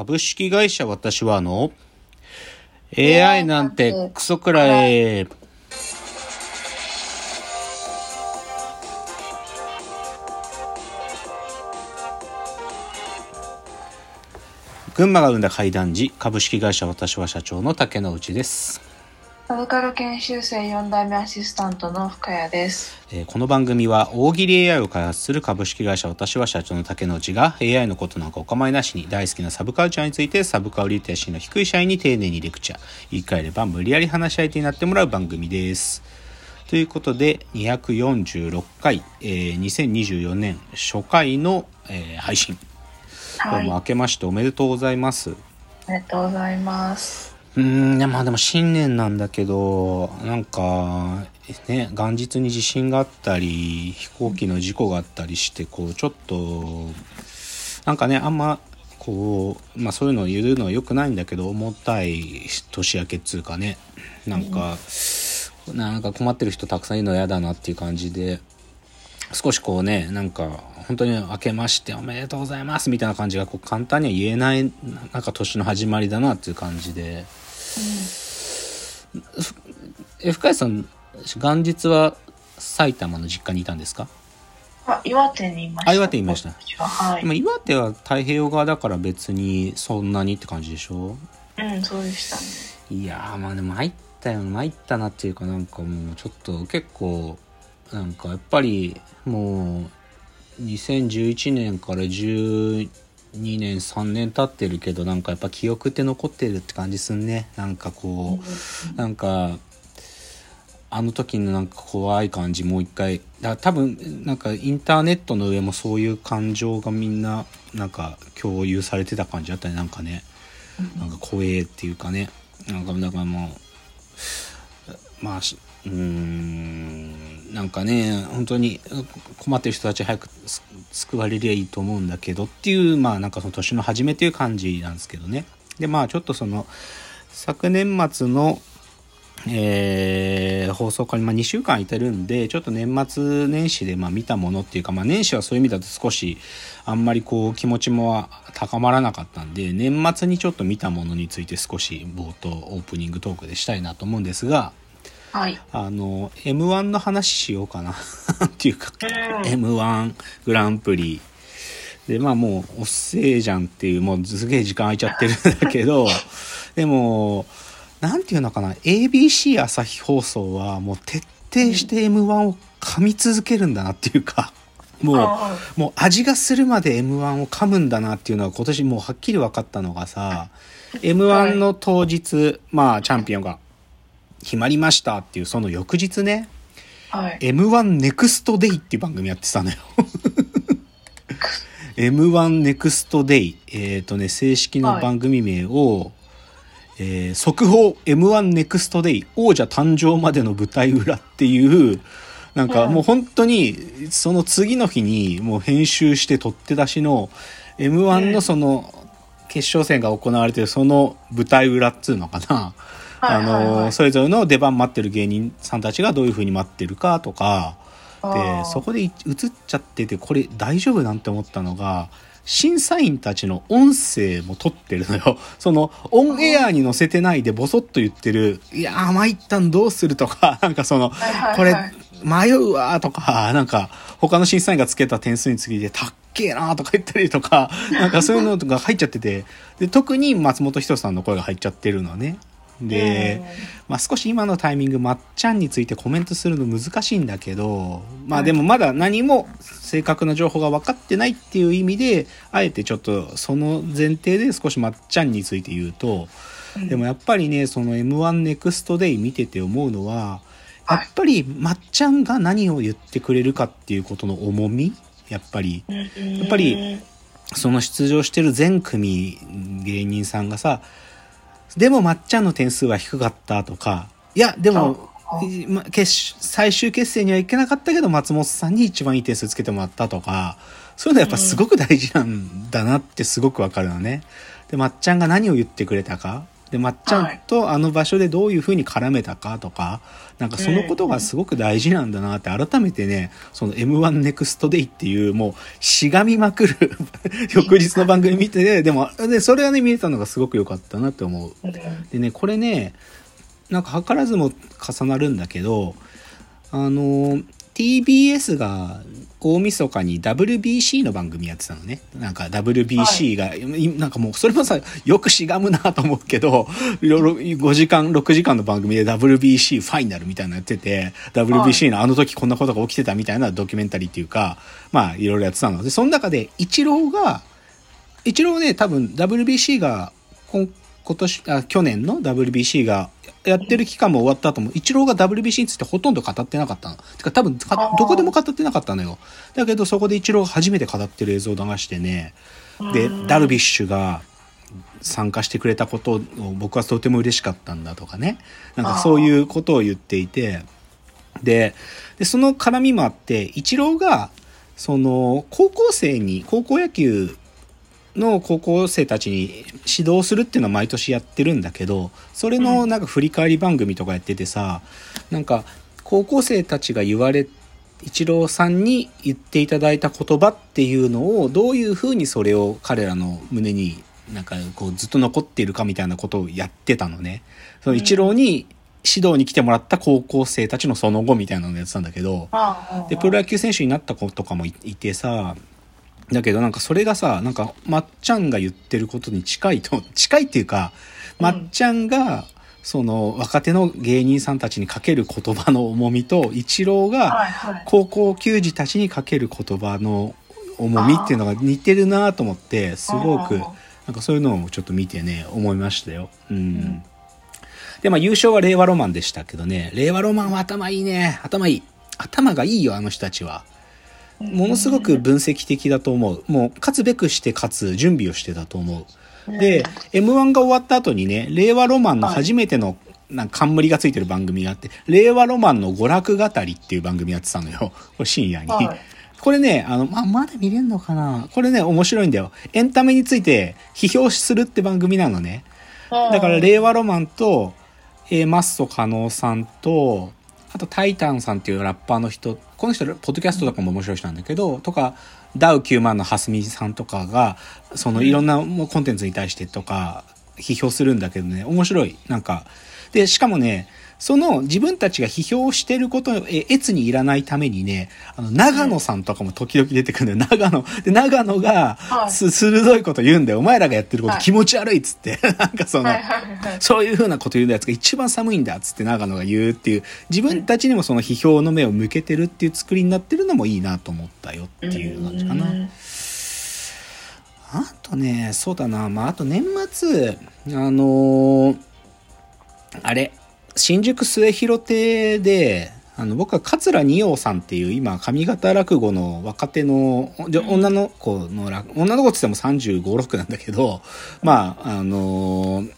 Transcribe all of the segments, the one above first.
株式会社私はの AI なんてクソくらえ。群馬が生んだ怪談時株式会社私は社長の竹之内です。サブカル研修生4代目アシスタントの深谷です。えーこの番組は大喜利 AI を開発する株式会社私は社長の竹之内が AI のことなんかお構いなしに大好きなサブカルチャーについてサブカルリテラシーの低い社員に丁寧にレクチャー言い換えれば無理やり話し相手になってもらう番組です。ということで246回、えー2024年初回の、えー配信どはい。うも明けましておめでとうございます。ありがとうございます。うーん、まあでも新年なんだけど、なんか、ね、元日に地震があったり、飛行機の事故があったりして、こう、ちょっと、なんかね、あんま、こう、まあそういうのを言うのは良くないんだけど、重たい年明けっつうかね、なんか、なんか困ってる人たくさんいるの嫌だなっていう感じで、少しこうね、なんか、本当に明けましておめでとうございますみたいな感じがこう簡単には言えない、なんか年の始まりだなっていう感じで。え、深谷さん、元日は埼玉の実家にいたんですか？あ、岩手にいました。あ岩手にいました私は岩手は太平洋側だから別にそんなにって感じでしょ？うん、そうでしたね。いやーまあでも参ったよ参ったなっていうかなんかもうちょっと結構なんかやっぱりもう2011年から12年3年経ってるけどなんかやっぱ記憶って残ってるって感じすんね。なんかこうなんかあの時のなんか怖い感じもう一回。だ多分なんかインターネットの上もそういう感情がみんななんか共有されてた感じあったね。なんかね。なんか怖えっていうかね。なんかだからもうまあうーん。なんかね本当に困ってる人たち早く救われりゃいいと思うんだけどっていうまあなんかその年の初めっていう感じなんですけどね。でまあちょっとその昨年末のえー放送から、まあ、2週間いてるんでちょっと年末年始でまあ見たものっていうか、まあ、年始はそういう意味だと少しあんまりこう気持ちも高まらなかったんで年末にちょっと見たものについて少し冒頭オープニングトークでしたいなと思うんですがはい。あの m 1の話しようかな。っていうかうん。m 1グランプリ。でまあもうおっせえじゃんっていうもうすげえ時間空いちゃってるんだけど でもなんていうのかな。ABC 朝日放送はもう徹底して m 1を噛み続けるんだなっていうかもうあもう味がするまで m 1を噛むんだなっていうのは今年もうはっきり分かったのがさ m 1の当日、まあチャンピオンが決まりましたっていうその翌日ねはい。M1 ネクストデイっていう番組やってたのよ。M1 ネクストデイ。えっ、とね、正式な番組名を、えー速報 M1 ネクストデイ王者誕生までの舞台裏っていう、なんかうんもう本当にその次の日にもう編集して取って出しの M1 のその決勝戦が行われてるその舞台裏っつうのかな。あの、それぞれの出番待ってる芸人さんたちがどういう風に待ってるかとか、あでーそこでい映っちゃっててこれ大丈夫なんて思ったのが審査員たちの音声も撮ってるのよ。そのオンエアに載せてないでボソッと言ってる「いやー参ったんどうする?」とか なんかそのこれ迷うわーとかなんか他の審査員がつけた点数についてたっけえなーとか言ったりとかなんかそういうのが入っちゃっててで特に松本人志さんの声が入っちゃってるのねで、まあ、少し今のタイミングまっちゃんについてコメントするの難しいんだけどまあでもまだ何も正確な情報が分かってないっていう意味であえてちょっとその前提で少しまっちゃんについて言うとうん。でもやっぱりねその m 1ネクストデイ見てて思うのはやっぱりまっちゃんが何を言ってくれるかっていうことの重み？やっぱり。ややっぱりその出場してる全組芸人さんがさでもまっちゃんの点数は低かったとか。いやでも決最終決戦にはいけなかったけど松本さんに一番いい点数つけてもらったとか。そういうのやっぱすごく大事なんだなってすごくわかるのね。でまっちゃんが何を言ってくれたかでまっちゃんとあの場所でどういうふうに絡めたかとかなんかそのことがすごく大事なんだなって改めてねその m 1ネクストデイっていうもうしがみまくる 翌日の番組見てでもでそれがね見えたのがすごく良かったなって思う。でねこれねなんか図らずも重なるんだけどあの TBS が大晦日に WBC の番組やってたのね。なんか WBC が、はい、なんかもうそれもさ、よくしがむなと思うけど、5時間、6時間の番組で WBC ファイナルみたいなのやってて、WBC のあの時こんなことが起きてたみたいなドキュメンタリーっていうか、まあいろいろやってたの。で、その中でイチローが、イチローね、多分 WBC が今年、あ、去年の WBC がやってる期間も終わった後も、イチローが WBC についてほとんど語ってなかったの。てか多分どこでも語ってなかったのよ。だけどそこでイチローが初めて語ってる映像を流してね、で、ダルビッシュが参加してくれたことを僕はとても嬉しかったんだとかね。なんかそういうことを言っていて、で、でその絡みもあって、イチローが、その、高校生に、高校野球の高校生たちに指導するっていうのは毎年やってるんだけどそれのなんか振り返り番組とかやっててさなんか高校生たちが言われ一郎さんに言っていただいた言葉っていうのをどういうふうにそれを彼らの胸になんかこうずっと残っているかみたいなことをやってたのね。その一郎に指導に来てもらった高校生たちのその後みたいなのをやってたんだけど、で、プロ野球選手になった子とかもいてさ、だけどなんかそれがさ、なんかまっちゃんが言ってることに近いと、近いっていうか、まっちゃんが、その若手の芸人さんたちにかける言葉の重みと、一郎が高校球児たちにかける言葉の重みっていうのが似てるなと思って、すごく、なんかそういうのをちょっと見てね、思いましたよ。うん。で、まあ優勝は令和ロマンでしたけどね、令和ロマンは頭いいね。頭いい。頭がいいよ、あの人たちは。ものすごく分析的だと思う。もう、勝つべくして勝つ準備をしてたと思う。で、M1 が終わった後にね、令和ロマンの初めての、なんか冠がついてる番組があって、令和ロマンの娯楽語りっていう番組やってたのよ。深夜に。はい、これね、あの、ままだ見れんのかなこれね、面白いんだよ。エンタメについて批評するって番組なのね。だから、令和ロマンと、えー、マッソ加納さんと、あと、タイタンさんっていうラッパーの人、この人、ポッドキャストとかも面白い人なんだけど、とか、ダウ9万のハスミさんとかが、そのいろんなコンテンツに対してとか、批評するんだけどね、面白い。なんか、で、しかもね、その自分たちが批評してることを越にいらないためにね、あの、長野さんとかも時々出てくるんだよ。長野。で、長野が、す、鋭いこと言うんだよ。お前らがやってること気持ち悪いっつって。なんかその、そういうふうなこと言うやつが一番寒いんだっつって長野が言うっていう、自分たちにもその批評の目を向けてるっていう作りになってるのもいいなと思ったよっていう感じかな。あとね、そうだな、まあ、あと年末、あのー、あれ、新宿末広亭で、あの、僕は桂二葉さんっていう今、上方落語の若手の、女の子の、女の子って言っても35、6なんだけど、まあ、あのー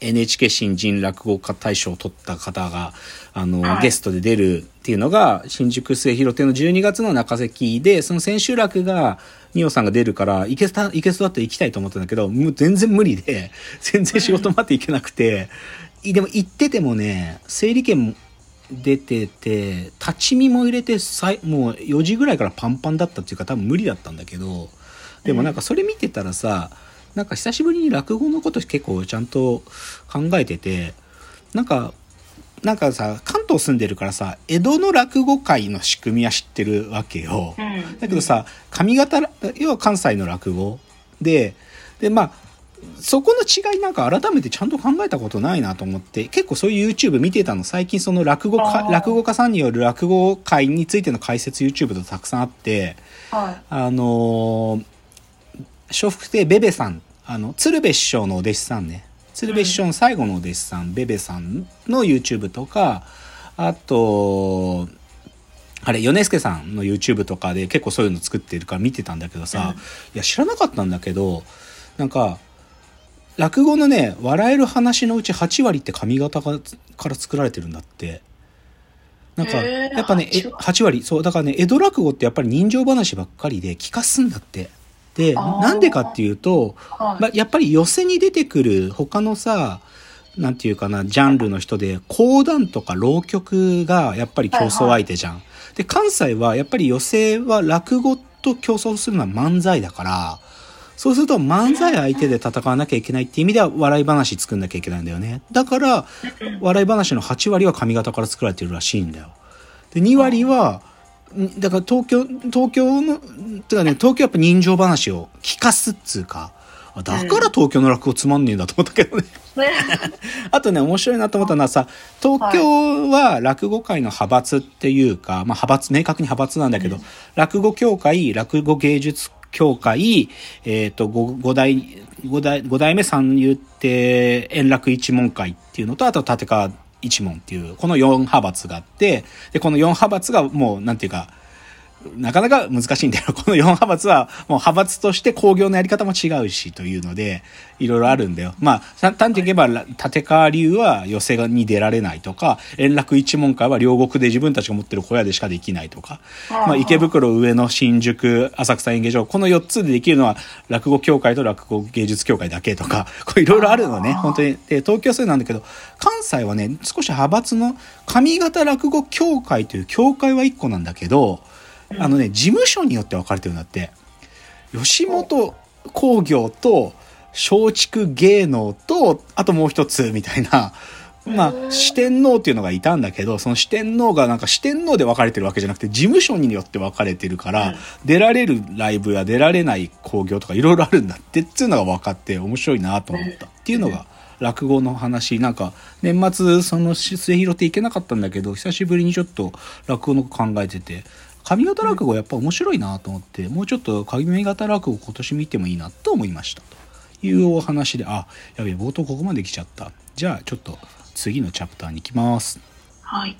NHK 新人落語家大賞を取った方が、あの、はい、ゲストで出るっていうのが、新宿末広亭の12月の中席で、その千秋楽が、ニオさんが出るから、いけた、いけそうだって行きたいと思ったんだけど、もう全然無理で、全然仕事待って行けなくて、でも行っててもね、整理券も出てて、立ち見も入れて、もう4時ぐらいからパンパンだったっていうか多分無理だったんだけど、でもなんかそれ見てたらさ、なんか久しぶりに落語のこと結構ちゃんと考えてて、なんか、なんかさ、関東住んでるからさ、江戸の落語界の仕組みは知ってるわけよ。だけどさ、上方、要は関西の落語で、で、まあ、そこの違いなんか改めてちゃんと考えたことないなと思って、結構そういう YouTube 見てたの、最近その落語家、落語家さんによる落語界についての解説 YouTube とたくさんあって、はい、あの笑福亭ベベさん、あの、鶴瓶師匠のお弟子さんね。鶴瓶師匠の最後のお弟子さん、ベベさんの YouTube とか、あと、あれ、米助さんの YouTube とかで結構そういうの作ってるから見てたんだけどさ、うん、いや、知らなかったんだけど、なんか、落語のね、笑える話のうち8割って髪型がから作られてるんだって。なんか、やっぱね、8割。そう、だからね、江戸落語ってやっぱり人情話ばっかりで聞かすんだって。で、なんでかっていうと、はい。まあ、やっぱり寄せに出てくる他のさ、なんていうかな、ジャンルの人で、講談とか浪曲がやっぱり競争相手じゃん。で、関西はやっぱり寄せは落語と競争するのは漫才だから、そうすると漫才相手で戦わなきゃいけないっていう意味では笑い話作んなきゃいけないんだよね。だから、笑い話の8割は上方から作られてるらしいんだよ。で、2割は、んだから東京、東京の、てかね、東京やっぱ人情話を聞かすっつうか、あだから東京の落語つまんねえんだと思ったけどね。ね あとね、面白いなと思ったのはさ、東京は落語界の派閥っていうか、まあ派閥、明確に派閥なんだけど、落語協会、落語芸術協会、えっ、と、五五代、五代、五代目三遊亭円楽一門会っていうのと、あと立川一門っていう、この4派閥があって、で、この4派閥がもう、なんていうか、なかなか難しいんだよ。この4派閥は、もう派閥として工業のやり方も違うし、というので、いろいろあるんだよ。まあ、さ単に言えば、立川流は寄せに出られないとか、円楽一門会は両国で自分たちが持ってる小屋でしかできないとか、まあ、池袋、上野、新宿、浅草演芸場、この4つでできるのは、落語協会と落語芸術協会だけとか、これいろいろあるのね、本当に。で、東京はそうなんだけど、関西はね、少し派閥の上方落語協会という協会は1個なんだけど、あのね、事務所によって分かれてるんだって。吉本興業と松竹芸能と、あともう一つみたいな、まあ、四天王っていうのがいたんだけど、その四天王がなんか四天王で分かれてるわけじゃなくて、事務所によって分かれてるから、うん出られるライブや出られない興行とかいろいろあるんだってっていうのが分かって面白いなと思ったっていうのが落語の話。なんか、年末その末広って行けなかったんだけど、久しぶりにちょっと落語の考えてて、上方落語やっぱ面白いなと思って、もうちょっと上方落語今年見てもいいなと思いましたというお話で、あ、やべえ、冒頭ここまで来ちゃった。じゃあちょっと次のチャプターに行きます。はい。